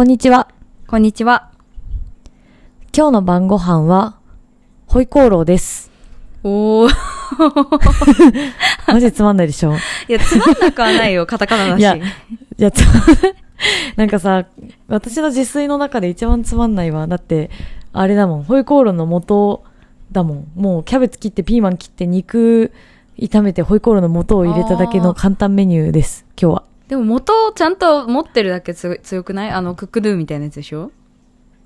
こんにちは。こんにちは。今日の晩ご飯は、ホイコーローです。おー。マジつまんないでしょ？いや、つまんなくはないよ、カタカナだし。いやいや、つ なんかさ、私の自炊の中で一番つまんないわ。だって、あれだもん。ホイコーローの元だもん。もうキャベツ切ってピーマン切って肉炒めてホイコーローの素を入れただけの簡単メニューです。今日は。でも元をちゃんと持ってるだけつ強くない？あの、クックドゥみたいなやつでしょ？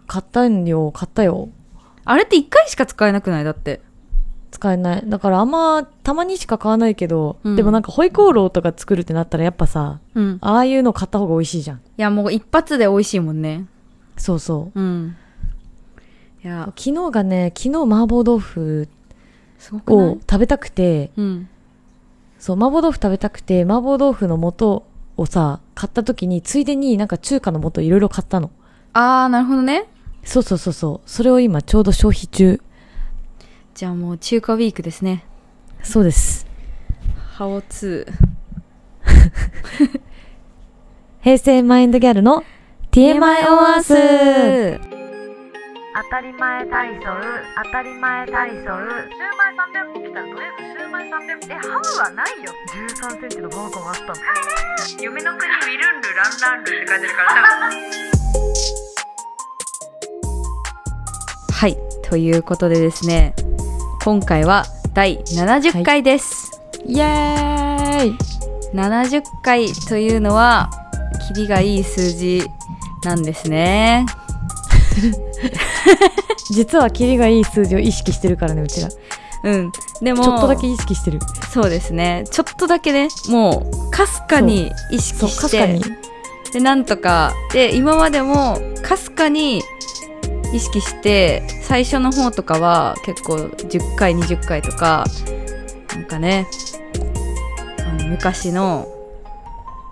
買ったんよ。買ったよ。あれって一回しか使えなくない？だって。使えない。だからあんま、たまにしか買わないけど、うんでもなんかホイコーローとか作るってなったらやっぱさ、うん。ああいうの買った方が美味しいじゃん。いや、もう一発で美味しいもんね。そうそう。うん。いや、昨日がね、昨日麻婆豆腐すごくない？を食べたくて、うん。そう、麻婆豆腐食べたくて、麻婆豆腐の素をさ、買った時に、ついでになんか中華の素いろいろ買ったの。あー、なるほどね。そうそうそうそう。それを今ちょうど消費中。じゃあもう中華ウィークですね。そうです。ハオツ 平成マインドギャルの TMI オンアース当たり前体操当たり前体操シューマイ300個来たらとりあえずシューマイ300個えハムはないよ1 3センチのバーコンあったの夢の国ウィルンルランランルって書いてるから はい。ということでですね、今回は第70回です。イエーイ70回というのは、キリがいい数字なんですね。実はキリがいい数字を意識してるからね、うちら。ちうん。でも、ょっとだけ意識してる。そうですね。ちょっとだけね、もう、かすかに意識して、かすかに。で、なんとか、で、今までも、かすかに意識して、最初の方とかは結構10回、20回とか、なんかね、昔の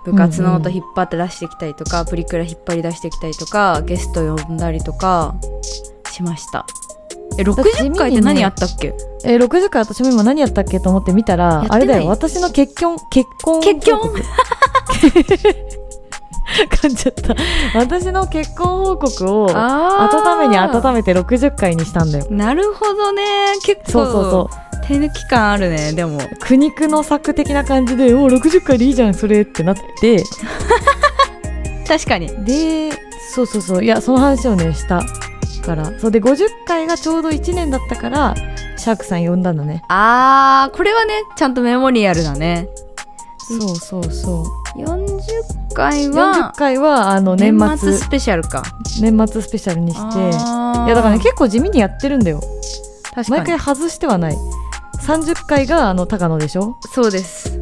部活の音引っ張って出してきたりとか、プリクラ引っ張り出してきたりとか、ゲスト呼んだりとかしました。え、地味に60ね回って何やったっけ？えー、60回私も今何やったっけと思って見たらあれだよ、私の結婚、結婚結婚？噛んじゃった。私の結婚報告を、あ温めに温め。めて60回にしたんだよ。なるほどね。結そうそうそ構、手抜き感あるね、でも。う。苦肉の策的な感じで、お60回でいいじゃん、それってなって、確かに。で、そうそうそう、いや、その話をね、したから。そうで、50回がちょうど1年だったから、シャークさん呼んだのね。あー、これはね、ちゃんとメモリアルだね。そうそうそう。40回40は、回は、あの、年末、年末スペシャルか。年末スペシャルにして、いやだからね結構地味にやってるんだよ確かに。毎回外してはない30回があの高野でしょ？そうです。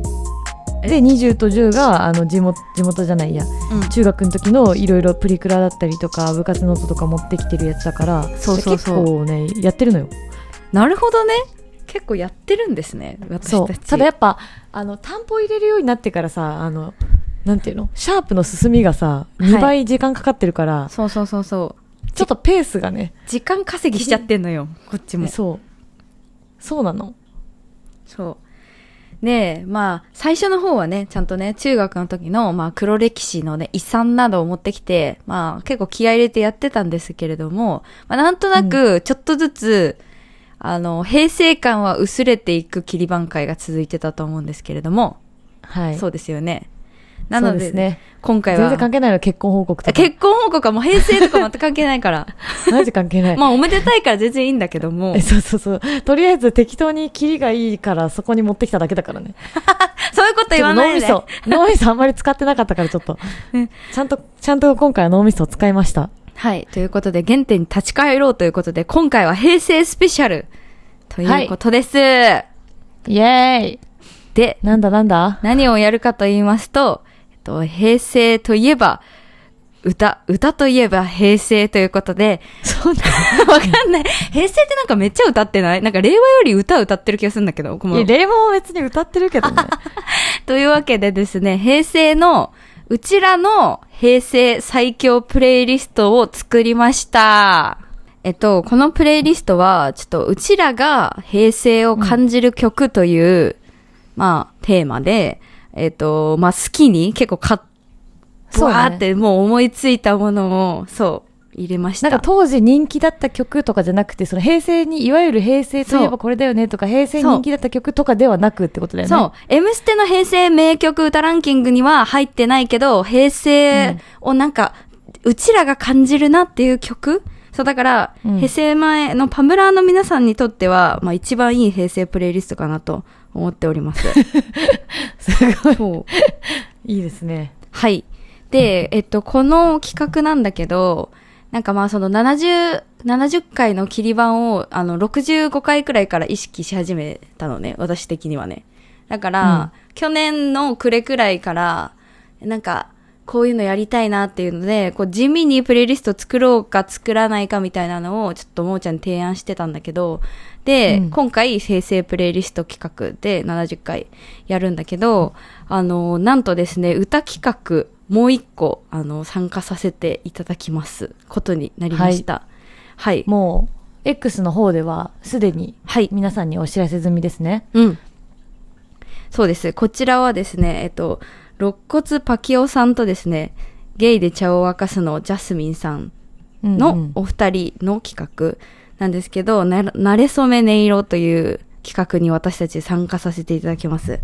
え？で20と10があの地元地元じゃないやうん。中学の時のいろいろプリクラだったりとか部活ノートとか持ってきてるやつだからそうそうそう結構ねやってるのよなるほどね。結構やってるんですね、私たち。ただやっぱあの担保入れるようになってからさあのなんていうの？シャープの進みがさい2倍時間かかってるから、そうそうそうそう。ちょっとペースがね時間稼ぎしちゃってんのよ、こっちも。そうそうなのそう。で、まあ、最初の方はね、ちゃんとね、中学の時の、まあ、黒歴史のね、遺産などを持ってきて、まあ、結構気合い入れてやってたんですけれども、まあ、なんとなく、ちょっとずつ、あの、平成感は薄れていく切り番会が続いてたと思うんですけれども、はいそうですよね。なので、ですね今回は、全然関係ないの結婚報告とか結婚報告はもう平成とか全く関係ないから。マジ関係ない。まあ、おめでたいから全然いいんだけどもえ、そうそうそう。とりあえず適当にキリがいいからそこに持ってきただけだからね。そういうこと言わないで。脳みそ、脳みそあんまり使ってなかったからちょっと。ちゃんと、ちゃんと今回は脳みそを使いました。はい。ということで、原点に立ち返ろうということで、今回は平成スペシャルということです。イエーイで、なんだなんだ？何をやるかと言いますと、と、平成といえば、歌、歌といえば平成ということで、そうだ。わかんない。平成ってなんかめっちゃ歌ってない？なんか令和より歌歌ってる気がするんだけど、このいや、レイモンは別に歌ってるけどね。というわけでですね、平成の、うちらの平成最強プレイリストを作りました。えっと、このプレイリストは、ちょっとうちらが平成を感じる曲という、まあ、テーマで、えっと、まあ、好きに結構か、ブワーそうねってもう思いついたものを、そう、入れました。なんか当時人気だった曲とかじゃなくて、その平成に、いわゆる平成といえばこれだよねとか、平成人気だった曲とかではなくってことだよね。そう。M ステの平成名曲歌ランキングには入ってないけど、平成をなんか、うちらが感じるなっていう曲？そう、だから、うん平成前のパムラーの皆さんにとっては、まあ一番いい平成プレイリストかなと思っております。すごい。そう。いいですね。はい。で、えっと、この企画なんだけど、なんかまあその70、70回の切り板を、あの、65回くらいから意識し始めたのね、私的にはね。だから、去年の暮れくらいから、なんか、こういうのやりたいなっていうので、こう地味にプレイリスト作ろうか作らないかみたいなのをちょっともーちゃんに提案してたんだけど、で、うん今回平成プレイリスト企画で70回やるんだけど、あの、なんとですね、歌企画もう一個、あの、参加させていただきますことになりました。はい。もう、X の方では、すでにはい。皆さんにお知らせ済みですね。うん。そうです。こちらはですね、えっと、肋骨パキオさんとですね、ゲイで茶を沸かすのジャスミンさんうんうのんお二人の企画なんですけど、ななれそめ音色という企画に私たち参加させていただきます。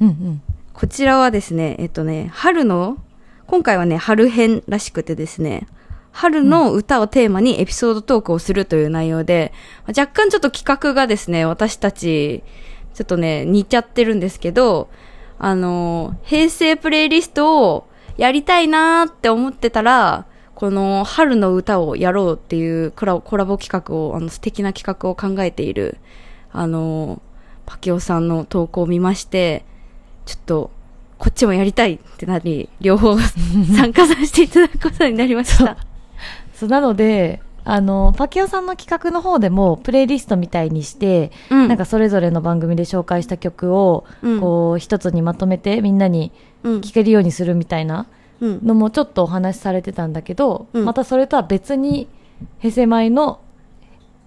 うんうん。こちらはですね、えっとね、春の、今回はね、春編らしくてですね、春の歌をテーマにエピソードトークをするという内容で、若干ちょっと企画がですね、私たち、ちょっとね、似ちゃってるんですけど、あの、平成プレイリストをやりたいなーって思ってたら、この春の歌をやろうっていうコラコラボ企画を、あの素敵な企画を考えている、あの、パキオさんの投稿を見まして、ちょっと、こっちもやりたいってなり、両方 参加させていただくことになりました。そう、なので、あの、パキオさんの企画の方でも、プレイリストみたいにして、うんなんかそれぞれの番組で紹介した曲を、うんこう、一つにまとめてみんなにうん聴けるようにするみたいなうんのもちょっとお話しされてたんだけど、うんまたそれとは別に、平成前の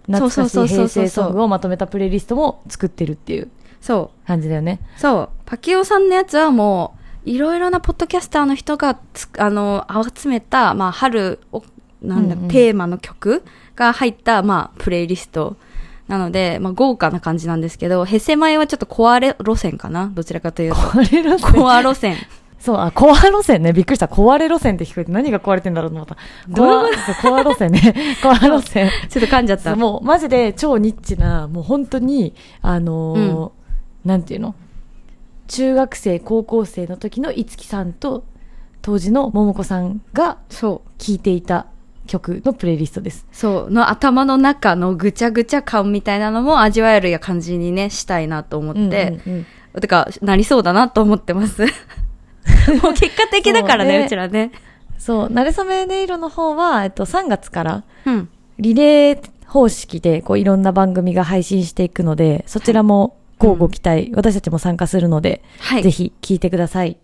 懐かしい平成ソングをまとめたプレイリストも作ってるっていうそ感じだよね。う。そう。パキオさんのやつはもう、いろいろなポッドキャスターの人がつ、あの、集めた、まあ、春を、なんだ、うんうんテーマの曲が入った、まあ、プレイリスト。なので、まあ、豪華な感じなんですけど、平成前はちょっとコアレ路線かな？どちらかというと。壊れ路線？コア路線。そう、あ、コア路線ね。びっくりした。壊れ路線って聞こえて何が壊れてんだろうと思った。コア、路線ね。コア路線。ちょっと噛んじゃった。もうマジで超ニッチな、もう本当に、あのーなんていうの？中学生、高校生の時のいつきさんと、当時の桃子さんがそう。聴いていた曲のプレイリストです。そう、の頭の中のぐちゃぐちゃ感みたいなのも味わえる感じにね、したいなと思って、うんうんうんてか、なりそうだなと思ってます。もう結果的だからね、そうねうちらね。そう、なれそめ音色の方は、えっと、3月からうん。リレー方式で、こう、いろんな番組が配信していくので、そちらも、こうご期待、私たちも参加するので、はい。ぜひ聞いてください。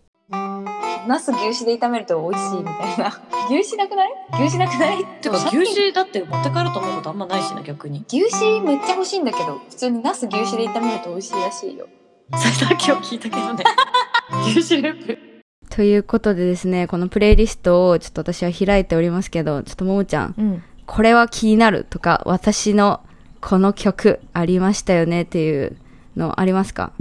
ナス牛脂で炒めると美味しいみたいな。牛脂なくない？牛脂なくない？てか牛脂だって持って帰ろうと思うことあんまないしな逆に牛脂めっちゃ欲しいんだけど、普通にナス牛脂で炒めると美味しいらしいよ。それだけを聞いたけどね 牛脂ループということでですね、このプレイリストをちょっと私は開いておりますけど、ちょっとももちゃん、うん。これは気になるとか、私のこの曲ありましたよねっていうのありますか？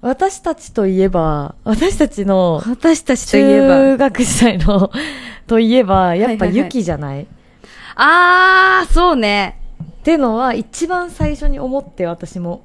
私たちといえば、私たちの私たちといえば。中学時代の といえば、やっぱはいはいはい雪じゃない、あー、そうね。ってのは一番最初に思って私も。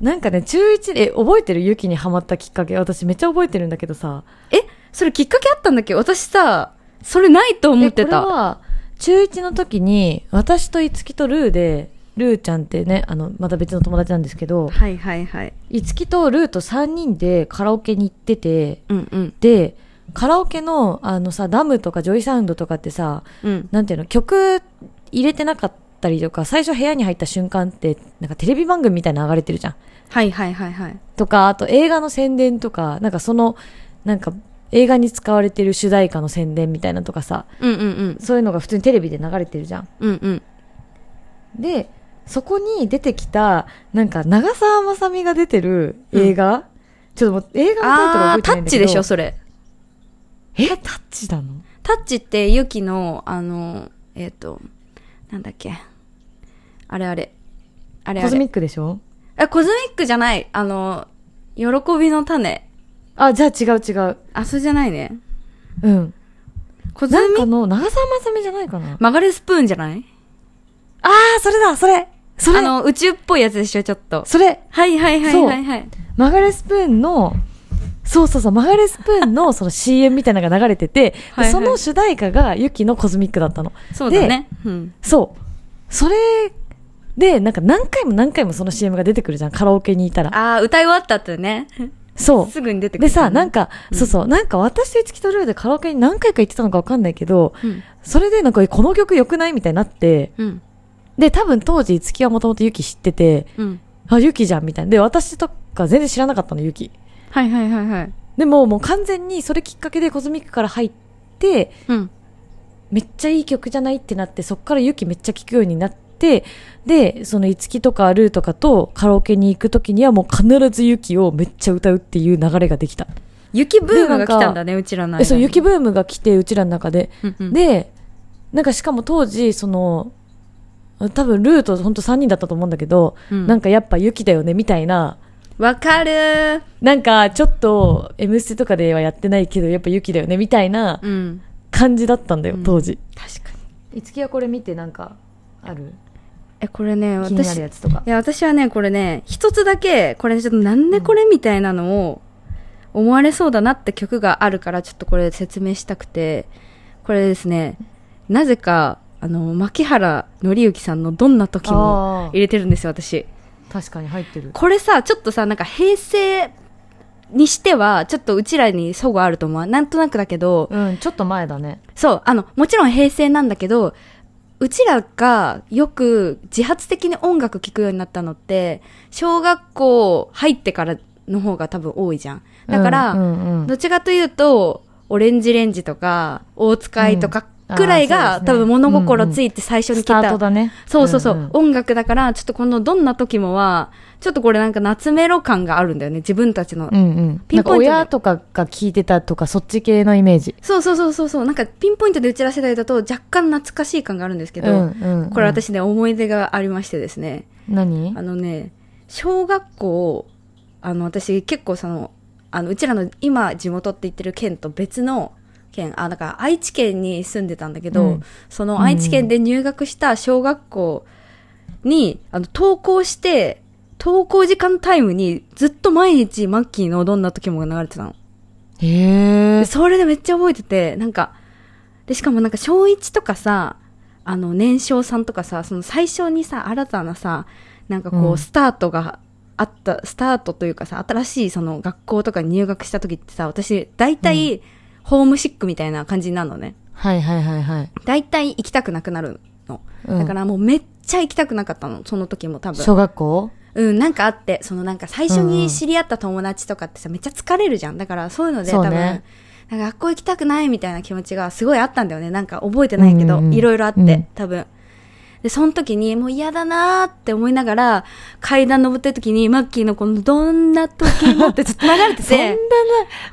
なんかね、中1で、え覚えてる？雪にハマったきっかけ私めっちゃ覚えてるんだけどさ。え、それきっかけあったんだっけ？私さ、それないと思ってえこれた。は、中1の時に、私といつきとルーで、ルーちゃんってね、あの、また別の友達なんですけど、はいはいはい。いつきとルーと3人でカラオケに行ってて、うんうん。で、カラオケの、あのさ、ダムとか JOYSOUND とかってさ、うん。なんていうの、曲入れてなかったりとか、最初部屋に入った瞬間って、なんかテレビ番組みたいなの流れてるじゃん。はいはいはいはい。とか、あと映画の宣伝とか、なんかその、なんか映画に使われてる主題歌の宣伝みたいなのとかさ、うんうんうん。そういうのが普通にテレビで流れてるじゃん。うんうん。で、そこに出てきた、なんか長澤まさみが出てる映画、ちょっともう映画のタイトルあー、タ覚えてないんだけど。ッチでしょ、それ。え？タッチなの？タッチってユキの、あの、えっ、と、なんだっけ。あれあれ。あれあれ。コズミックでしょ？え、コズミックじゃない。あの、喜びの種。あ、じゃあ違う違う。あ、それじゃないね。うん。コズミ？なんかの、長澤まさみじゃないかな曲がるスプーンじゃない？あー、それだ、それそれあの、宇宙っぽいやつでしょ、ちょっと。それはいはいはいはいはい。マガレスプーンの、そうそうそう、マガレスプーンの その CM みたいなのが流れてて、ではいはいその主題歌がユキのコズミックだったの。そうだね。うん。そう。それで、なんか何回も何回もその CM が出てくるじゃん、カラオケにいたら。ああ、歌い終わったってね。そう。すぐに出てくる。でさ、なんか、か、そうそう、なんか私と五木とルーでカラオケに何回か行ってたのかわかんないけど、うん。それでなんかえこの曲良くない？みたいになって、うん。で、多分当時五木はもともとユキ知ってて、うん。あ、ユキじゃんみたいな。で、私とか全然知らなかったの、ユキ。はいはいはいはい。でももう完全にそれきっかけでコズミックから入って、うん。めっちゃいい曲じゃないってなって、そっからユキめっちゃ聴くようになって、で、その五木とかルーとかとカラオケに行くときにはもう必ずユキをめっちゃ歌うっていう流れができた。雪ブームが来たんだね、うちらの間え、に。そう、雪ブームが来て、うちらの中で。うんうん、で、なんかしかも当時、その、多分ルーと本当3人だったと思うんだけど、うんなんかやっぱユキだよねみたいな、わかるー。なんかちょっと M ステとかではやってないけど、やっぱユキだよねみたいなうん。感じだったんだよ、うん当時。確かに。いつきはこれ見てなんかある？え、これね、私、い。や、私はね、これね、一つだけ、これちょっとなんでこれみたいなのを思われそうだなって曲があるから、ちょっとこれ説明したくて、これですね、なぜか、あの、牧原紀之さんのどんな時もあ入れてるんですよ、私。あ、確かに入ってる。これさ、ちょっとさ、なんか平成にしては、ちょっとうちらに齟齬あると思う。なんとなくだけど、うん、ちょっと前だね。そう、あの、もちろん平成なんだけど、うちらがよく自発的に音楽聴くようになったのって、小学校入ってからの方が多分多いじゃん。だから、うんうんうんどっちかというと、オレンジレンジとか、大塚愛とかくらいが、ね多分物心ついて最初にスタ来た。ートだね。そうそうそう、んん音楽だから、ちょっとこのどんな時もは、ちょっとこれなんか夏メロ感があるんだよね、自分たちの。うんうん。ピンポイントで親とかが聞いてたとか、そっち系のイメージ。そうそうそうそうそう、なんかピンポイントで打ち出せ世代だと若干懐かしい感があるんですけど、うんうんうんこれ私ね、思い出がありましてですね、何？あのね、小学校、あの、私結構その、あの、うちらの今地元って言ってる県と別の県、あ、だから愛知県に住んでたんだけど、うんその愛知県で入学した小学校に、あの、登校して、登校時間タイムにずっと毎日マッキーのどんな時もが流れてたの。へえで。それでめっちゃ覚えてて、なんか、で、しかもなんか小1とかさ、あの、年少さんとかさ、その最初にさ、新たなさ、なんかこう、うんスタートがあった、スタートというかさ、新しいその学校とかに入学した時ってさ、私、大体、ホームシックみたいな感じになるのね。はいはいはいはい。大体行きたくなくなるの。うんだからもうめっちゃ行きたくなかったの、その時も多分。小学校？うん、なんかあって、そのなんか最初に知り合った友達とかってさ、めっちゃ疲れるじゃん。だからそういうので多分、ねなんか学校行きたくないみたいな気持ちがすごいあったんだよね。なんか覚えてないけど、いろいろあって、うん多分。で、その時にもう嫌だなーって思いながら、階段登ってる時にマッキーのこのどんな時もって ずっと流れてそんななて、、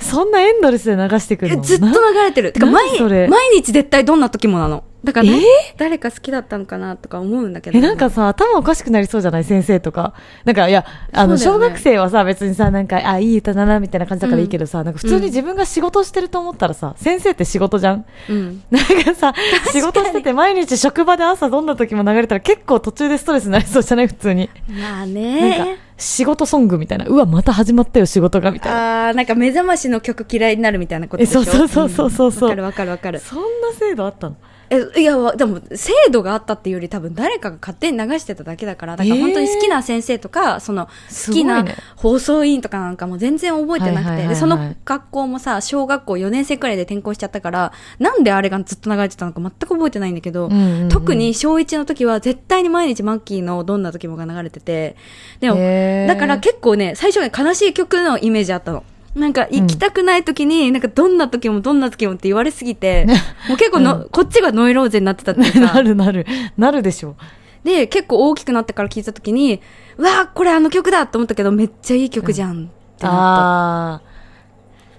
そんなエンドレスで流してくるの？えずっと流れてる。てか何毎毎日絶対どんな時もなの。だから、え？ー誰か好きだったのかなとか思うんだけど。え、なんかさ、頭おかしくなりそうじゃない先生とか？なんか、いや、あの、ね学生はさ、別にさ、なんか、あ、いい歌だな、みたいな感じだからいいけどさ、なんか普通に自分が仕事してると思ったらさ、先生って仕事じゃん？うん。なんかさ、仕事してて毎日職場で朝どんな時も流れたら結構途中でストレスになりそうじゃない？普通に。まあなんねか、仕事ソングみたいな。うわ、また始まったよ、仕事が、みたいな。あー、なんか目覚ましの曲嫌いになるみたいなことでしょ？えそうそうそうそうそうわかるわかるわかる。そんな制度あったの？え、いや、わでも、制度があったっていうより多分誰かが勝手に流してただけだから、だからえー。本当に好きな先生とか、その、好きな放送委員とかなんかも全然覚えてなくて、で、その学校もさ、小学校4年生くらいで転校しちゃったから、なんであれがずっと流れてたのか全く覚えてないんだけど、特に小1の時は絶対に毎日マッキーのどんな時もが流れてて、でも、へー。だから結構ね、最初はね悲しい曲のイメージあったの。なんか、行きたくない時に、なんか、どんな時もどんな時もって言われすぎて、もう結構の、こっちがノイローゼになってたっていうなか、るなる。なるでしょ。で、結構大きくなってから聞いた時に、うわーこれあの曲だと思ったけど、めっちゃいい曲じゃんってなっあ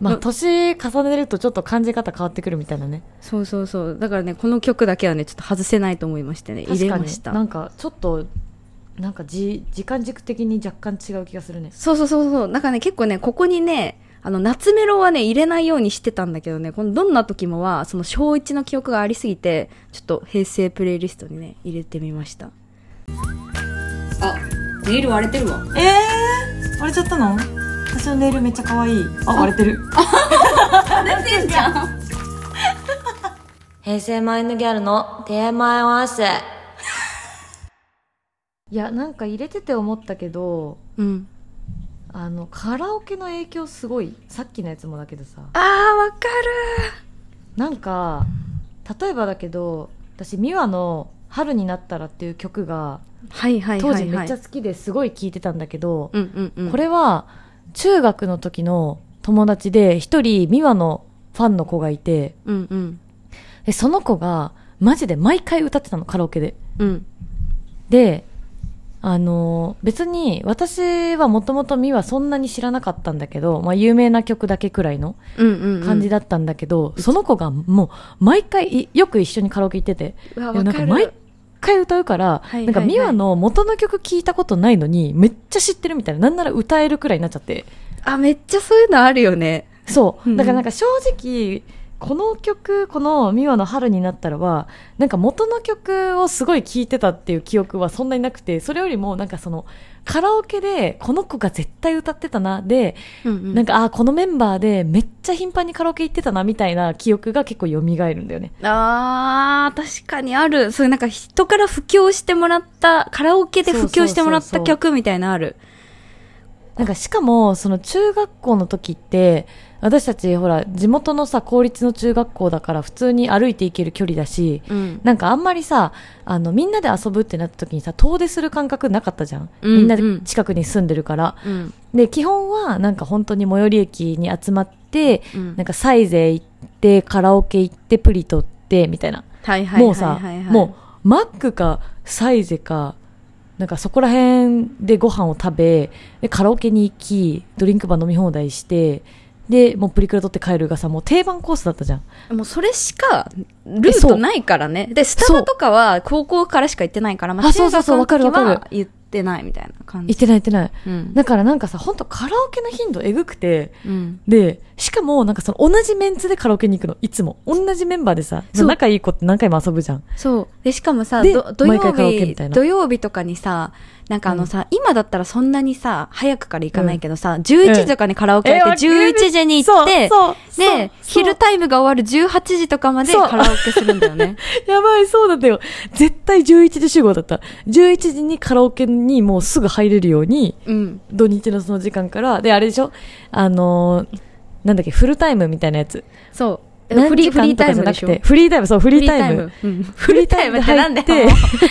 まあの年重ねるとちょっと感じ方変わってくるみたいなね。そうそうそう。だからねこの曲だけはねちょっと外せないと思いましてね。入れました。なんかちょっとなんかじ時間軸的に若干違う気がするね。そうそうそうそう。なんかね結構ねここにねあの夏メロはね入れないようにしてたんだけどねこのどんな時もはその小一の記憶がありすぎてちょっと平成プレイリストにね入れてみました。あネイル割れてるわ。えー、割れちゃったの？私のネイルめっちゃ可愛い。あ割れてる。てんじゃん平成マインドギャルのテーマ合わせ。いやなんか入れてて思ったけどうんあのカラオケの影響すごいさっきのやつもだけどさ。あーわかなんか例えばだけど私美和の「春になったら」っていう曲がるはいはいはい、はい、当時めっちゃ好きですごい聴いてたんだけど、うんうんうん。これは中学の時の友達で一人美和のファンの子がいてうんうん。でその子がマジで毎回歌ってたのカラオケで。うん。であの別に私はもともと美和そんなに知らなかったんだけど、まあ、有名な曲だけくらいのうんうんうん。感じだったんだけど、その子がもう毎回いよく一緒にカラオケ行ってて。なんか毎回歌うから、はいはいはい。なんか美和の元の曲聞いたことないのにめっちゃ知ってるみたいななんなら歌えるくらいになっちゃって。あめっちゃそういうのあるよね。そう、うん。だからなんか正直この曲この美和の春になったらはなんか元の曲をすごい聴いてたっていう記憶はそんなになくてそれよりもなんかそのカラオケでこの子が絶対歌ってたなで、うんうん。なんかあーこのメンバーでめっちゃ頻繁にカラオケ行ってたなみたいな記憶が結構蘇るんだよね。あー、確かにある。そういうなんか人から布教してもらった、カラオケで布教してもらったそうそうそうそう曲みたいなんかしかもその中学校の時って私たちほら地元のさ公立の中学校だから普通に歩いて行ける距離だしうん。なんかあんまりさあのみんなで遊ぶってなった時にさ遠出する感覚なかったじゃん、うんみんなで近くに住んでるからうん。で基本はなんか本当に最寄り駅に集まってうんなんかサイゼ行ってカラオケ行ってプリ取ってみたいな。もうさもうマックかサイゼかなんかそこら辺でご飯を食べでカラオケに行きドリンクバー飲み放題してでもうプリクラ取って帰るがさもう定番コースだったじゃん。う、もうそれしかルートないからね。で、スタバとかは高校からしか行ってないから、まあそうそうそう中学の時はわかるわか言ってないみたいな感じ。行ってない行ってないうん。だからなんかさ本当カラオケの頻度えぐくてうん。でしかもなんかその同じメンツでカラオケに行くのいつも同じメンバーでさ仲いい子って何回も遊ぶじゃんそう。で、しかもさ、土曜毎回カラオケみたい日、な土曜日とかにさ、なんかあのさ、今だったらそんなにさ、早くから行かないけどさ、11時とかにカラオケやって、11時に行って、で、昼タイムが終わる18時とかまでカラオケするんだよね。やばい、そうなんだよ。絶対11時集合だった。11時にカラオケにもうすぐ入れるように、うん。土日のその時間から、で、あれでしょ？あのーなんだっけ、フルタイムみたいなやつ。そう。何フリー、タイムじゃなくて、フリータイム、そう、フリータイム。うんフリータイムってなんだよ。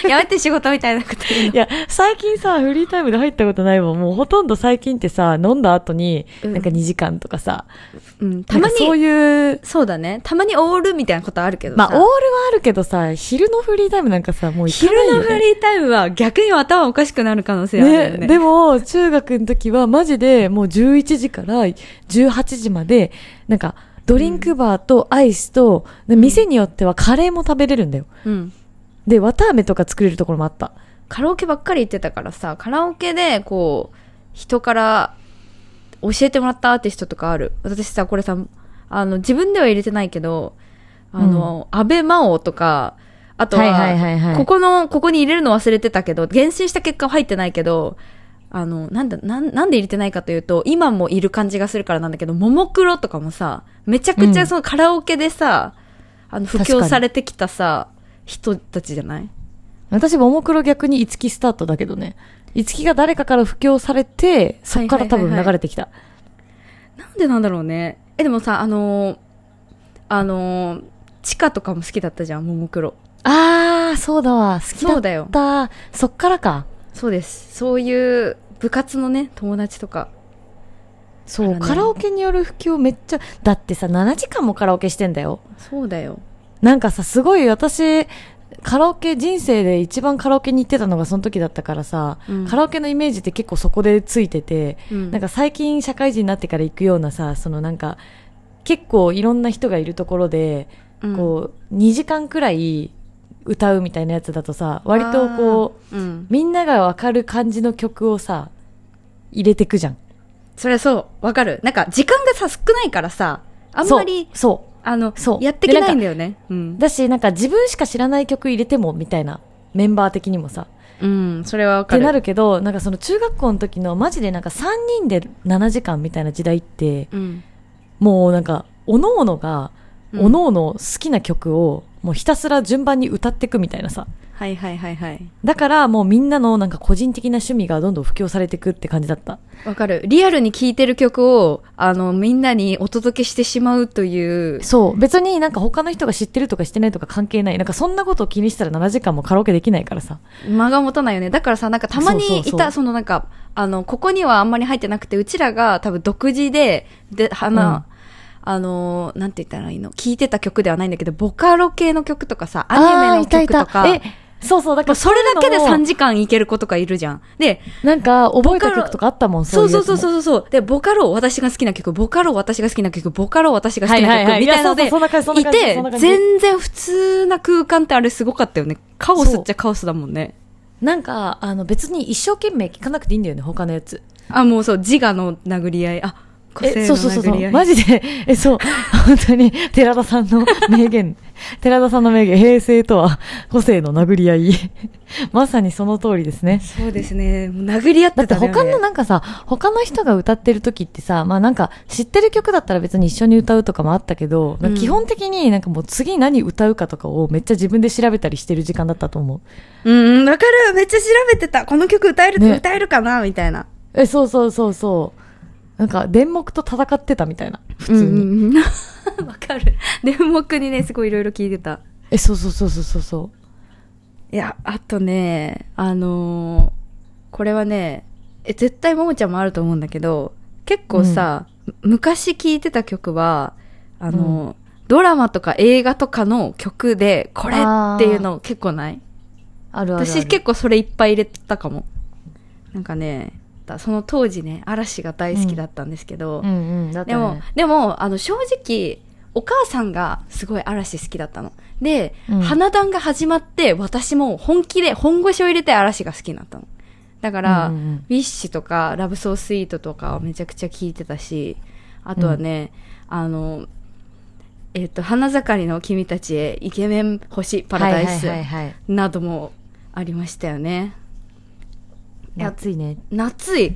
やめて仕事みたいなこと言うの？いや、最近さ、フリータイムで入ったことないもん。もうほとんど最近ってさ、飲んだ後に、うんなんか2時間とかさ、うん。たまなんかそうに、いう、そうだね。たまにオールみたいなことあるけどさ。まあ、オールはあるけどさ、昼のフリータイムなんかさ、もう行かないよ、ね。昼のフリータイムは逆に頭おかしくなる可能性あるよね。ね、でも、中学の時はマジでもう11時から18時まで、なんか、ドリンクバーとアイスと、で店によってはカレーも食べれるんだよ。うん。で、綿飴とか作れるところもあった。カラオケばっかり行ってたからさ、カラオケで、こう、人から教えてもらったアーティストとかある。私さ、これさ、あの、自分では入れてないけど、あの、安倍真央とか、あとは、はいはいはいはいここの、ここに入れるの忘れてたけど、厳選した結果は入ってないけど、あの、なんだ、なん、なんで入れてないかというと、今もいる感じがするからなんだけど、ももクロとかもさ、めちゃくちゃそのカラオケでさ、あの、布教されてきたさ、人たちじゃない？私、ももクロ逆にいつきスタートだけどね。いつきが誰かから布教されて、そっから多分はいはいはいはい流れてきた。なんでなんだろうね。え、でもさ、あのーあのー地下とかも好きだったじゃん、ももクロ。あー、そうだわ。好きだっそうだよ。た。そっからか。そうです。そういう部活のね、友達とか。そう、ねカラオケによる布教めっちゃ、だってさ、7時間もカラオケしてんだよ。そうだよ。なんかさ、すごい私、カラオケ人生で一番カラオケに行ってたのがその時だったからさ、うんカラオケのイメージって結構そこでついてて、うんなんか最近社会人になってから行くようなさ、そのなんか、結構いろんな人がいるところで、うんこう、2時間くらい歌うみたいなやつだとさ、割とこう、う、うん、みんながわかる感じの曲をさ、入れてくじゃん。それそう、わかる。なんか、時間がさ、少ないからさ、あんまり、そう。あのそ、うやっていけないんだよね。うん。だし、なんか自分しか知らない曲入れても、みたいな。メンバー的にもさ。うん、それはわかる。ってなるけど、なんかその中学校の時のマジでなんか3人で7時間みたいな時代って、うん。もうなんか、おのおのが、うんおのおの好きな曲を、もうひたすら順番に歌ってくみたいなさ。はいはいはいはい。だからもうみんなのなんか個人的な趣味がどんどん布教されてくって感じだった。わかる。リアルに聴いてる曲を、あの、みんなにお届けしてしまうという、そう。別になんか他の人が知ってるとかしてないとか関係ない。なんかそんなことを気にしたら7時間もカラオケできないからさ。間が持たないよね。だからさ、なんかたまにいた、そのなんか、あの、ここにはあんまり入ってなくて、うちらが多分独自で、で、花、あの、なんて言ったらいいの？聞いてた曲ではないんだけど、ボカロ系の曲とかさ、アニメの曲とか、え、そうそう。だからそれだけで3時時間いける子とかいるじゃん。で、なんか覚えた曲とかあったもん、そうそうそううそううそう。で、ボカロ私が好きな曲、ボカロ私が好きな曲、ボカロ私が好きな曲、みたいなので、いて全然普通な空間ってあれすごかったよね。カオスっちゃカオスだもんね。なんか、あの別に一生懸命聞かなくていいんだよね、他のやつ。あ、もうそう、自我の殴り合い。あ、え、のそうそうそうそう。マジで、え、そう。本当に、寺田さんの名言。寺田さんの名言、平成とは個性の殴り合い。まさにその通りですね。そうですね。殴り合っだっててたね。他のなんかさ、他の人が歌ってる時ってさ、まあなんか知ってる曲だったら別に一緒に歌うとかもあったけど、なんか基本的になんかもう次何歌うかとかをめっちゃ自分で調べたりしてる時間だったと思う。うんうん、わかる。めっちゃ調べてた。この曲歌える、ね歌えるかなみたいな。え、そうそうそうそう。なんか、電目と戦ってたみたいな。普通に。うんうんうんわかる。電目にね、すごいいろいろ聞いてた。え、そうそうそうそうそうそう。いや、あとね、あのーこれはね、え、絶対ももちゃんもあると思うんだけど、結構さ、昔聴いてた曲は、あのードラマとか映画とかの曲で、これっていうの結構ない？あるある。私結構それいっぱい入れてたかも。なんかね、だその当時ね、嵐が大好きだったんですけど、うんうん。だったでもね。、でも、あの、正直、お母さんがすごい嵐好きだったの。で、うん花壇が始まって、私も本気で本腰を入れて嵐が好きになったの。だから、うんうんうんウィッシュとか、ラブソースイートとかをめちゃくちゃ聴いてたし、あとはね、あの、えっ、と、花盛りの君たちへイケメン星パラダイスはいはいはいはい。などもありましたよね。や暑いね。夏い。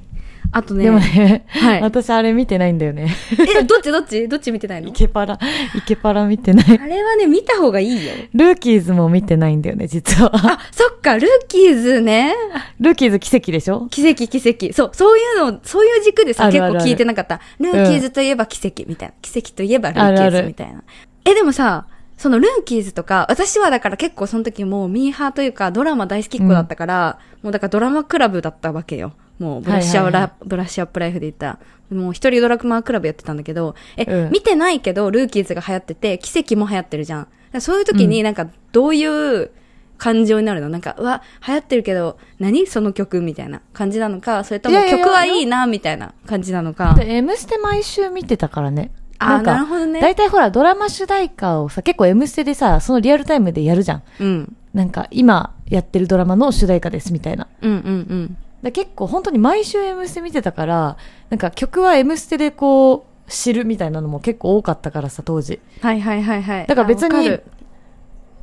あとね、でもね、はい私あれ見てないんだよね。え、どっちどっち？どっち見てないの？イケパラ、イケパラ見てない。あれはね、見た方がいいよ。ルーキーズも見てないんだよね、実は。あ、そっか、ルーキーズね。ルーキーズ奇跡でしょ？奇跡奇跡。そう、そういうの、そういう軸でさ、あるあるある結構聞いてなかった。ルーキーズといえば奇跡みたいな。奇跡といえばルーキーあるあるズみたいな。え、でもさ、そのルーキーズとか、私はだから結構その時もうミーハーというかドラマ大好きっ子だったから、もうだからドラマクラブだったわけよ。もうブラッシュアップラ、はいはブラッシュアップライフで言ったら。もう一人ドラマクラブやってたんだけど、え、うん見てないけどルーキーズが流行ってて、奇跡も流行ってるじゃん。そういう時になんかどういう感情になるの？なんか、うわ、流行ってるけど、何？その曲みたいな感じなのか、それとも曲はいいな、みたいな感じなのか。で M ステ毎週見てたからね。あーんかなるほどね大体ほら、ドラマ主題歌をさ、結構 M ステでさ、そのリアルタイムでやるじゃん。うん。なんか、今やってるドラマの主題歌ですみたいな。うんうんうん。だ結構本当に毎週 M ステ見てたから、なんか曲は M ステでこう、知るみたいなのも結構多かったからさ、当時。はいはいはいはい。だから別に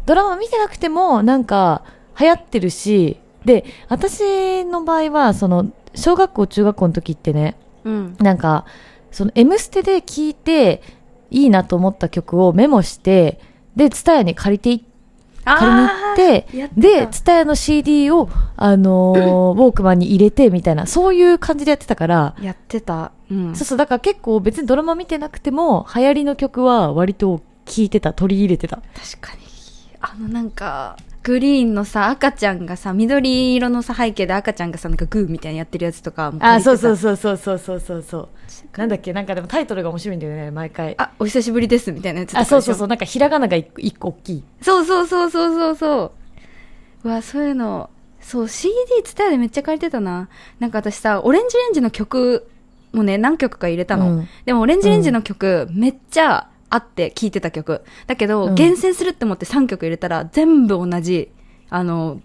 ドラマ見てなくても、なんか、流行ってるし、で、私の場合は、その、小学校、中学校の時ってね、うん。なんか、その、M ステで聴いて、いいなと思った曲をメモして、で、ツタヤに借りてい借りに行ってで、ツタヤの CD を、あのー ウォークマンに入れて、みたいな、そういう感じでやってたから、やってた。うん。そうそう、だから結構別にドラマ見てなくても、流行りの曲は割と聴いてた、取り入れてた。確かに。あのなんか、グリーンのさ、赤ちゃんがさ、緑色のさ、背景で赤ちゃんがさ、なんかグーみたいにやってるやつとかもあ、そうそうう。そうそうそうそうそうそう。なんだっけ？なんかでもタイトルが面白いんだよね、毎回。あ、お久しぶりです、みたいなやつあ、そうそうそう。なんかひらがなが一個大きい。そうそうそうそうそうそう。うわ、そういうの、そう、CD ツタヤでめっちゃ借りてたな。なんか私さ、オレンジレンジの曲もね、何曲か入れたの。うんでも、オレンジレンジの曲、めっちゃあって聴いてた曲。だけど、うん厳選するって思って3曲入れたら、全部同じ、あの、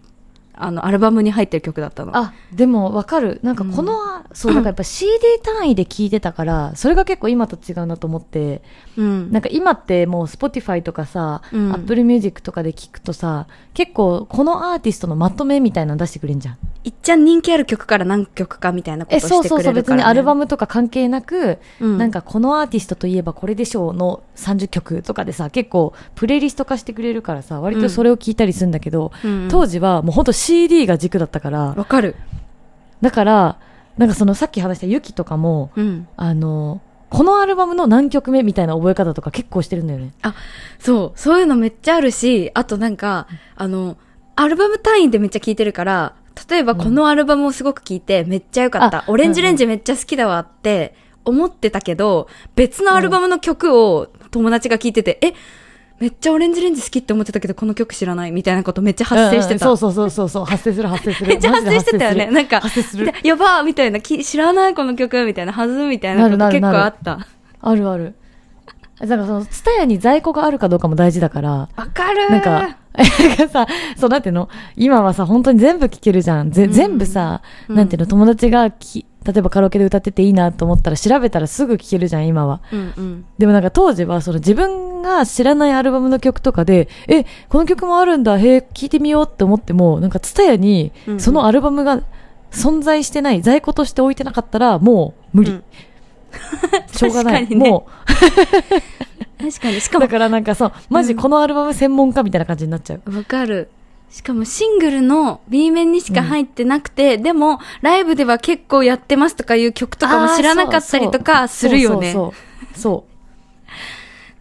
あの、アルバムに入ってる曲だったの。あ、でもわかる。なんかこの、そう、なんかやっぱ CD 単位で聞いてたから、それが結構今と違うなと思って、うん。なんか今ってもう Spotify とかさ、うん Apple Music とかで聞くとさ、結構このアーティストのまとめみたいなの出してくれんじゃん。いっちゃん人気ある曲から何曲かみたいなことえ、してくれそうそうそう、るから、ね。別にアルバムとか関係なく、うんなんかこのアーティストといえばこれでしょうの30曲とかでさ、結構プレイリスト化してくれるからさ、割とそれを聞いたりするんだけど、うん当時はもうほんと CD が軸だったから、わかる。だから、なんかそのさっき話したユキとかも、うん。あの、このアルバムの何曲目みたいな覚え方とか結構してるんだよね。そう、そういうのめっちゃあるし、あとなんか、あの、アルバム単位でめっちゃ聴いてるから、例えばこのアルバムをすごく聴いて、めっちゃ良かった。あオレンジレンジめっちゃ好きだわって思ってたけど、別のアルバムの曲を友達が聴いてて、え、めっちゃオレンジレンジ好きって思ってたけど、この曲知らない？みたいなことめっちゃ発生してた。うんうんそうそうそうそうそう、発生する発生する。めっちゃ発生してたよね。なんか、やばーみたいな、き知らない？この曲みたいな、はずみたいなこと結構あった。あるある。だからその、ツタヤに在庫があるかどうかも大事だから、わかるーなんか、なんかさ、そう、なんていうの？今はさ、本当に全部聞けるじゃん。ぜ、うん全部さ、うんなんていうの？友達がき、例えばカラオケで歌ってていいなと思ったら調べたらすぐ聞けるじゃん、今は。うんうん。でもなんか当時は、その自分が知らないアルバムの曲とかで、え、この曲もあるんだ、へえ、聞いてみようって思っても、なんかツタヤにそのアルバムが存在してない、在庫として置いてなかったら、もう無理。うんしょうがない。ねも確かに。しう、かもだ、からなんかそう、マジこのアルバム専門家みたいな感じになっちゃう。わかる。しかもシングルの B 面にしか入ってなくて、でもライブでは結構やってますとかいう曲とかも知らなかったりとかするよね。そうそうそう。そ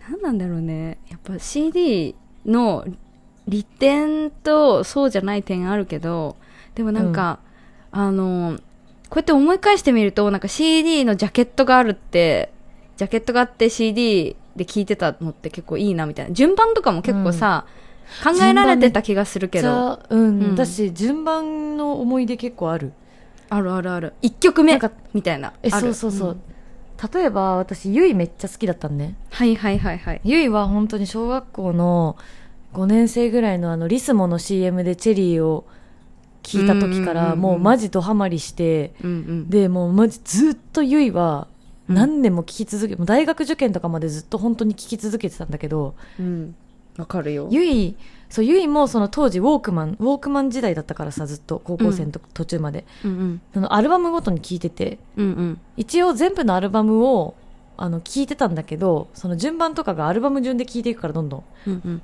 うなんなんだろうね。やっぱ CD の利点とそうじゃない点あるけど、でもなんか、あの、こうやって思い返してみると、なんか CD のジャケットがあるって、ジャケットがあって CD で聴いてたのって結構いいなみたいな。順番とかも結構さ、考えられてた気がするけど。あ、うん、うんだし、順番の思い出結構ある。あるあるある。1曲目みたいな。え、そうそうそう。ん例えば、私、ゆいめっちゃ好きだったんね。はいはいはいはい。ゆいは本当に小学校の5年生ぐらいのあのリスモの CM でチェリーを聞いた時かうんうんうんうんらもうマジドハマりしてうんうん。でもうマジずっとゆいはうん何年も聞き続け、もう大学受験とかまでずっと本当に聞き続けてたんだけどうん。わかるよ。ゆいそうゆいもその当時ウォークマンウォークマン時代だったからさずっと高校生のと、途中までうんうん。そのアルバムごとに聞いててうんうん。一応全部のアルバムをあの聞いてたんだけどその順番とかがアルバム順で聞いていくからどんどんうんうん。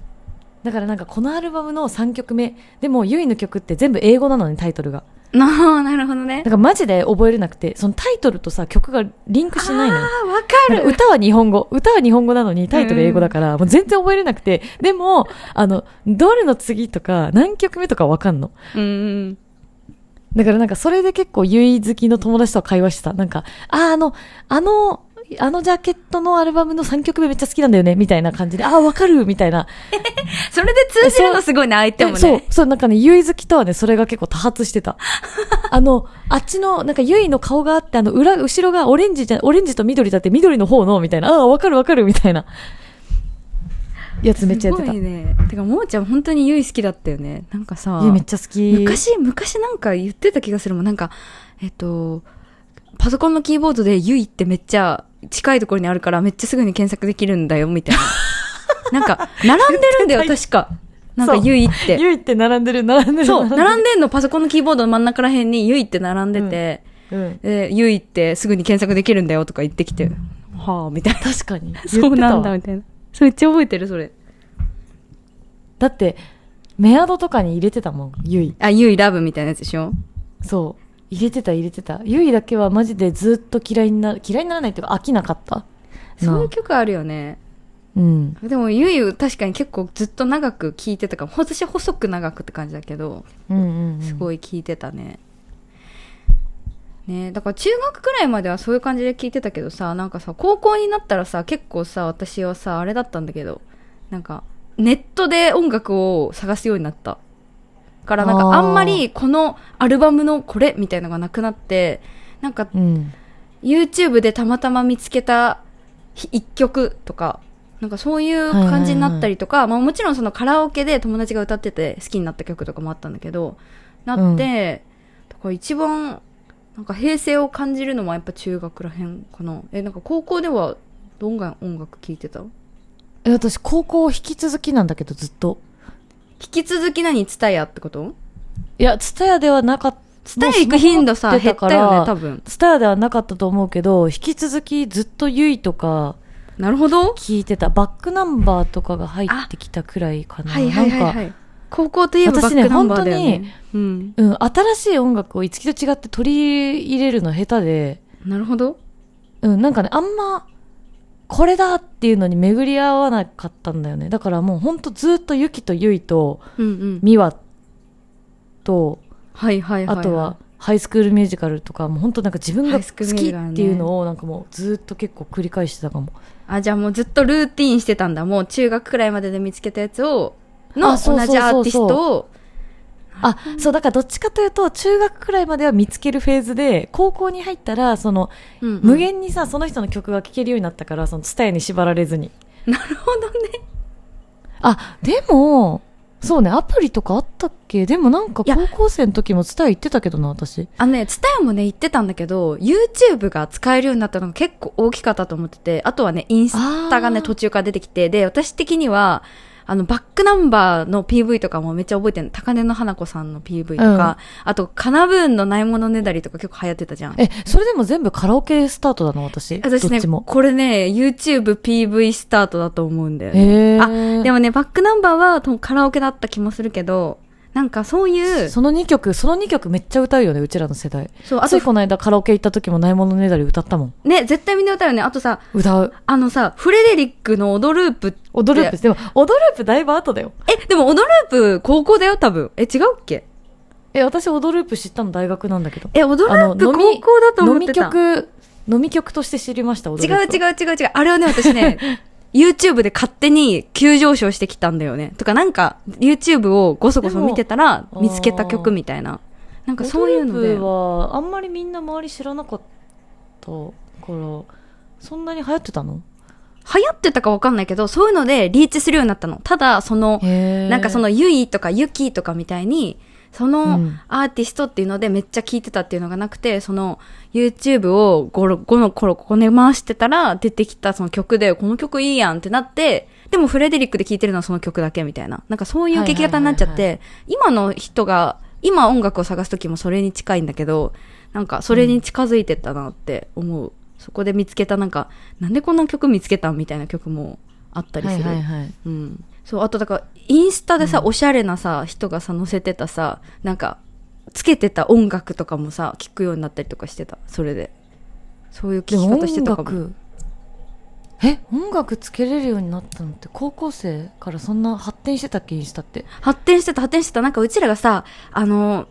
だからなんかこのアルバムの3曲目でもユイの曲って全部英語なのねタイトルがなあ、なるほどねだ。からマジで覚えれなくてそのタイトルとさ曲がリンクしないのよああ、わかる。なんか歌は日本語歌は日本語なのにタイトル英語だから、もう全然覚えれなくてでもあのどれの次とか何曲目とかわかんのうんうん。だからなんかそれで結構ユイ好きの友達とは会話してたなんかあーあのあのあのジャケットのアルバムの3曲目めっちゃ好きなんだよねみたいな感じでああわかるみたいな それで通じるのすごいね、相手もね。そう、そう、なんかね、ゆい好きとはね、それが結構多発してた。あの、あっちの、なんかゆいの顔があって、あの、裏、後ろがオレンジじゃ、オレンジと緑だって緑の方の、みたいな、ああ、わかるわかる、みたいな。やつめっちゃやってた。ゆすごいね。てか、ももちゃん本当にゆい好きだったよね。なんかさ、いめっちゃ好き。昔、昔なんか言ってた気がするもん。なんか、えっと、パソコンのキーボードでゆいってめっちゃ近いところにあるからめっちゃすぐに検索できるんだよ、みたいな。なんか、並んでるんだよ、確か。なんかゆいって。ゆいって並んでる、並んでる。そう、並んんでんの、パソコンのキーボードの真ん中ら辺にゆいって並んでて、ゆいってすぐに検索できるんだよとか言ってきて、はあ、みたいな。確かに。そうなんだ、みたいな。それめっちゃ覚えてる、それ。だって、メアドとかに入れてたもん、ゆい。あ、ゆいラブみたいなやつでしょ？そう。入れてた、入れてた。ゆいだけはマジでずっと嫌いにな、嫌いにならないっていうか飽きなかった。そういう曲あるよね。うん。でも、ゆい確かに結構ずっと長く聴いてたかも。私細く長くって感じだけど、うんうん、うん。すごい聴いてたね。ねだから中学くらいまではそういう感じで聴いてたけどさ、なんかさ、高校になったらさ、結構さ、私はさ、あれだったんだけど、なんか、ネットで音楽を探すようになった。からなんかあんまりこのアルバムのこれみたいなのがなくなって、なんかうん。YouTube でたまたま見つけたひ一曲とか、なんかそういう感じになったりとか、まあもちろんそのカラオケで友達が歌ってて好きになった曲とかもあったんだけど、なって、だから一番、なんか平成を感じるのはやっぱ中学らへんかな。え、なんか高校ではどんな音楽聴いてた？え私高校引き続きなんだけどずっと引き続き何？ツタヤってこと？いやツタヤではなかったツタヤ行く頻度さ、減ったよね、多分。ツタヤではなかったと思うけど引き続きずっとユイとかなるほど。聞いてたバックナンバーとかが入ってきたくらいかなはいはいはいなんかはい。高校といえばバ私ねックナンバーだよね。うん。うん、新しい音楽をいつきと違って取り入れるの下手で、なるほど。うん、なんかね、あんま、これだっていうのに巡り合わなかったんだよね。だからもうほんとずっとユキとユイと。ミワと、はいはいはい。あとは、ハイスクールミュージカルとか、もう本当なんか自分が好きっていうのをなんかもうずっと結構繰り返してたかも。あ、じゃあもうずっとルーティンしてたんだ。もう中学くらいまでで見つけたやつを、の同じアーティストを、あ、そう、だからどっちかというと、中学くらいまでは見つけるフェーズで、高校に入ったら、その、うんうん無限にさ、その人の曲が聴けるようになったから、その、ツタヤに縛られずに。なるほどね。あ、でも、そうね、アプリとかあったっけ？でもなんか高校生の時もツタヤ行ってたけどな、私。あのね、ツタヤもね、言ってたんだけど、YouTube が使えるようになったのが結構大きかったと思ってて、あとはね、インスタがね、途中から出てきて、で、私的には、あの、バックナンバーの PV とかもめっちゃ覚えてる高根の花子さんの PV とか、あと、カナブーンのないものねだりとか結構流行ってたじゃん。え、それでも全部カラオケスタートだな、私？私ね。これね、YouTube PV スタートだと思うんだよね。あ、でもね、バックナンバーはとカラオケだった気もするけど、なんかそういう、その2曲、その2曲めっちゃ歌うよね、うちらの世代。そう、あとつい、この間カラオケ行った時もないものねだり歌ったもん。ね、絶対みんな歌うよね。あとさ、歌う。あのさ、フレデリックのオドループって。踊るープ。でも、踊るープだいぶ後だよ。え、でもオドループ高校だよ、多分。え、違うっけ？え、私踊るープ知ったの大学なんだけど。え、オドループ高校だと思飲みってた。曲、飲み曲として知りました、踊違う違う違う違う。あれはね、私ね、YouTube で勝手に急上昇してきたんだよね。とかなんか、YouTube をごそごそ見てたら見つけた曲みたいな。なんかそういうので。は、あんまりみんな周り知らなかったから、そんなに流行ってたの？流行ってたかわかんないけど、そういうのでリーチするようになったの。ただ、その、なんかそのゆいとかゆきとかみたいに、そのうんアーティストっていうのでめっちゃ聴いてたっていうのがなくて、その YouTube を 5, 5の頃こね回してたら出てきたその曲で、この曲いいやんってなって、でもフレデリックで聴いてるのはその曲だけみたいな。なんかそういう聞き方になっちゃって、はい今の人が、今音楽を探す時もそれに近いんだけど、なんかそれに近づいてったなって思う。そこで見つけたなんか、なんでこんな曲見つけたんみたいな曲もあったりする。はいはいはい。うん。そう、あとだから、インスタでさ、おしゃれなさ、人がさ、載せてたさ、なんか、つけてた音楽とかもさ、聞くようになったりとかしてた。それで。そういう聞き方して音たかも。楽、え、音楽つけれるようになったのって高校生からそんな発展してたっけインスタって？発展してた、発展してた。なんかうちらがさ、あの、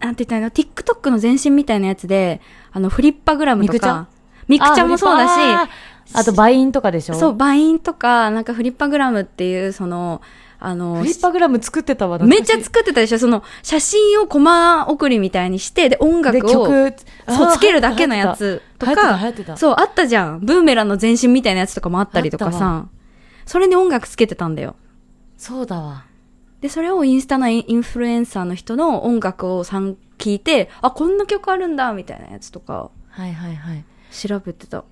なんて言ったらいいの ?TikTok の前身みたいなやつで、あの、 Flipagram とか、ミクチャ？もそうだし、あ、あと Vine とかでしょ？そう、 Vine とか、なんか Flipagram っていう、その、あの、 Flipagram 作ってたわ。めっちゃっ作ってたでしょ？その、写真をコマ送りみたいにして、で、音楽で、を、曲、そう、つけるだけのやつとか流行ってた、そう、あったじゃん。ブーメランの前身みたいなやつとかもあったりとかさ、それに音楽つけてたんだよ。そうだわ。で、それをインスタのインフルエンサーの人の音楽をさん聞いて、あ、こんな曲あるんだ、みたいなやつとか、はいはいはい。調べてた。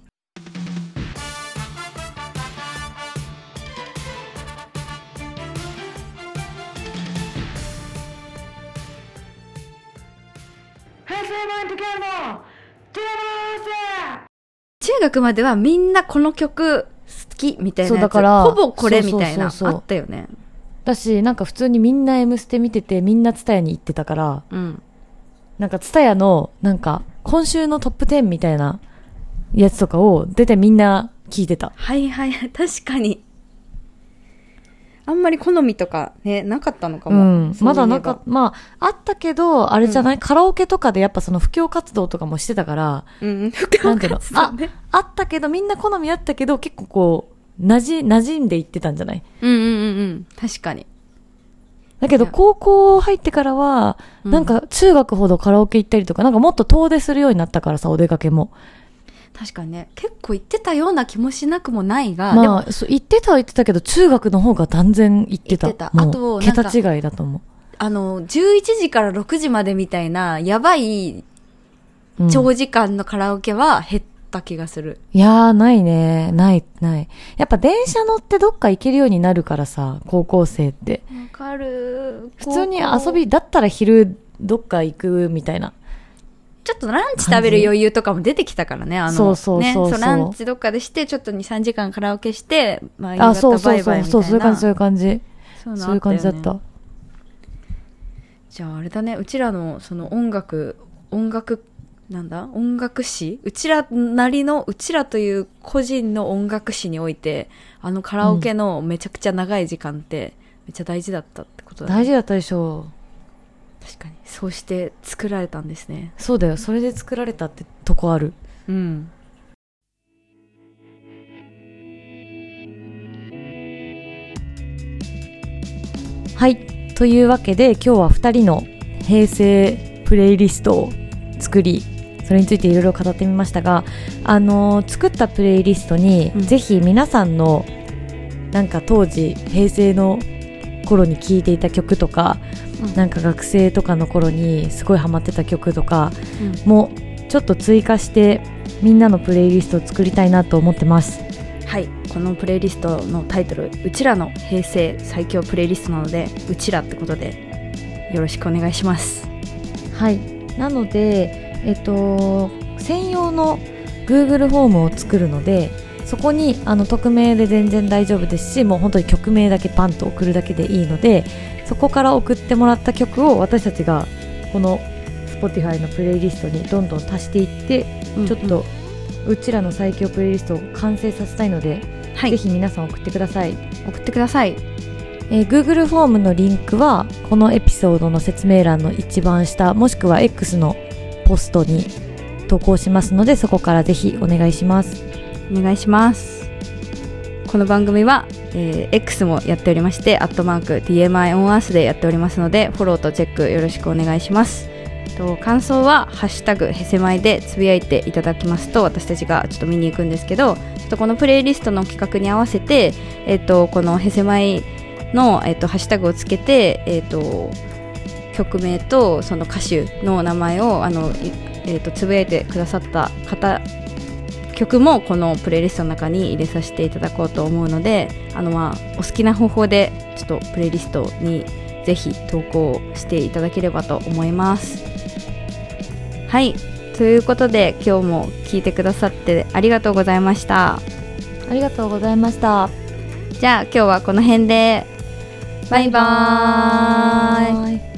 中学まではみんなこの曲好きみたいなやつ。そうだからほぼこれみたいな。あったよね。だし、なんか普通にみんな M ステ見てて、みんなツタヤに行ってたから、うん。なんかツタヤの、なんか、今週のトップ10みたいなやつとかを出てみんな聞いてた。はいはいはい確かにあんまり好みとかねなかったのかうも、ういえば。まだなんか、まあ、あったけど、あれじゃない、カラオケとかでやっぱその布教活動とかもしてたから、うんなんていうの？あね、あったけど、みんな好みあったけど、結構こう、なじ、馴染んでいってたんじゃない？うんうんうんうん。確かに。だけど、高校入ってからは、うん。なんか中学ほどカラオケ行ったりとか、なんかもっと遠出するようになったからさ、お出かけも。確かにね結構行ってたような気もしなくもないが、まあ、そう言ってたは言ってたけど、中学の方が断然言ってた。あと桁違いだと思あの11時から6時までみたいなやばいう。うん長時間のカラオケは減った気がする、いやー、ないね。ない、ない。やっぱ電車乗ってどっか行けるようになるからさ、高校生って。わかる普通に遊び、だったら昼どっか行くみたたいな。ちょっとランチ食べる余裕とかも出てきたからねあのそうそうそうそう。ねランチどっかでしてちょっと23時間カラオケして、まあ、夕あ、そう方バそうそう。イバイみたいな。そう、そういう感じ、そういう感じ。そういうのそういう感じだった。じゃああれだねうちらのその音楽音楽なんだ？音楽史？うちらなりのうちらという個人の音楽史においてあのカラオケのめちゃくちゃ長い時間ってめっちゃ大事だったってことだ、ね、大事だったでしょ確かにそうして作られたんですねう。そうだよ。それで作られたってとこある。うんはい。というわけで、今日は2人の平成プレイリストを作り、それについていろいろ語ってみましたが、あのー作ったプレイリストに、うんぜひ皆さんの、なんか当時、平成の頃に聴いていた曲とか、うん。なんか学生とかの頃にすごいハマってた曲とかうん。もちょっと追加してみんなのプレイリストを作りたいなと思ってます。はい。このプレイリストのタイトル「うちらの平成最強プレイリスト」なのでうちらってことでよろしくお願いします。はい、なので、えっと、専用の Google フォームを作るのでそこにあの匿名で全然大丈夫ですしもう本当に曲名だけパンと送るだけでいいのでそこから送ってもらった曲を私たちがこの Spotify のプレイリストにどんどん足していって、ちょっとうちらの最強プレイリストを完成させたいので、はい。ぜひ皆さん送ってください。送ってください。えー Google フォームのリンクはこのエピソードの説明欄の一番下もしくは X のポストに投稿しますのでそこからぜひお願いします。お願いしますこの番組は、えー X もやっておりまして「アットマーク DMI オンアース」でやっておりますのでフォローとチェックよろしくお願いします。と感想は「ハッシュタグへせまい」でつぶやいていただきますと私たちがちょっと見に行くんですけどちょっとこのプレイリストの企画に合わせて、えっとこのへせまいの、えっとハッシュタグをつけて、えっと曲名とその歌手の名前をあの、えっとつぶやいてくださった方曲もこのプレイリストの中に入れさせていただこうと思うのであのまあお好きな方法でちょっとプレイリストにぜひ投稿していただければと思います。はい。ということで今日も聞いてくださってありがとうございました。ありがとうございました。じゃあ今日はこの辺で。バイバーイ。イ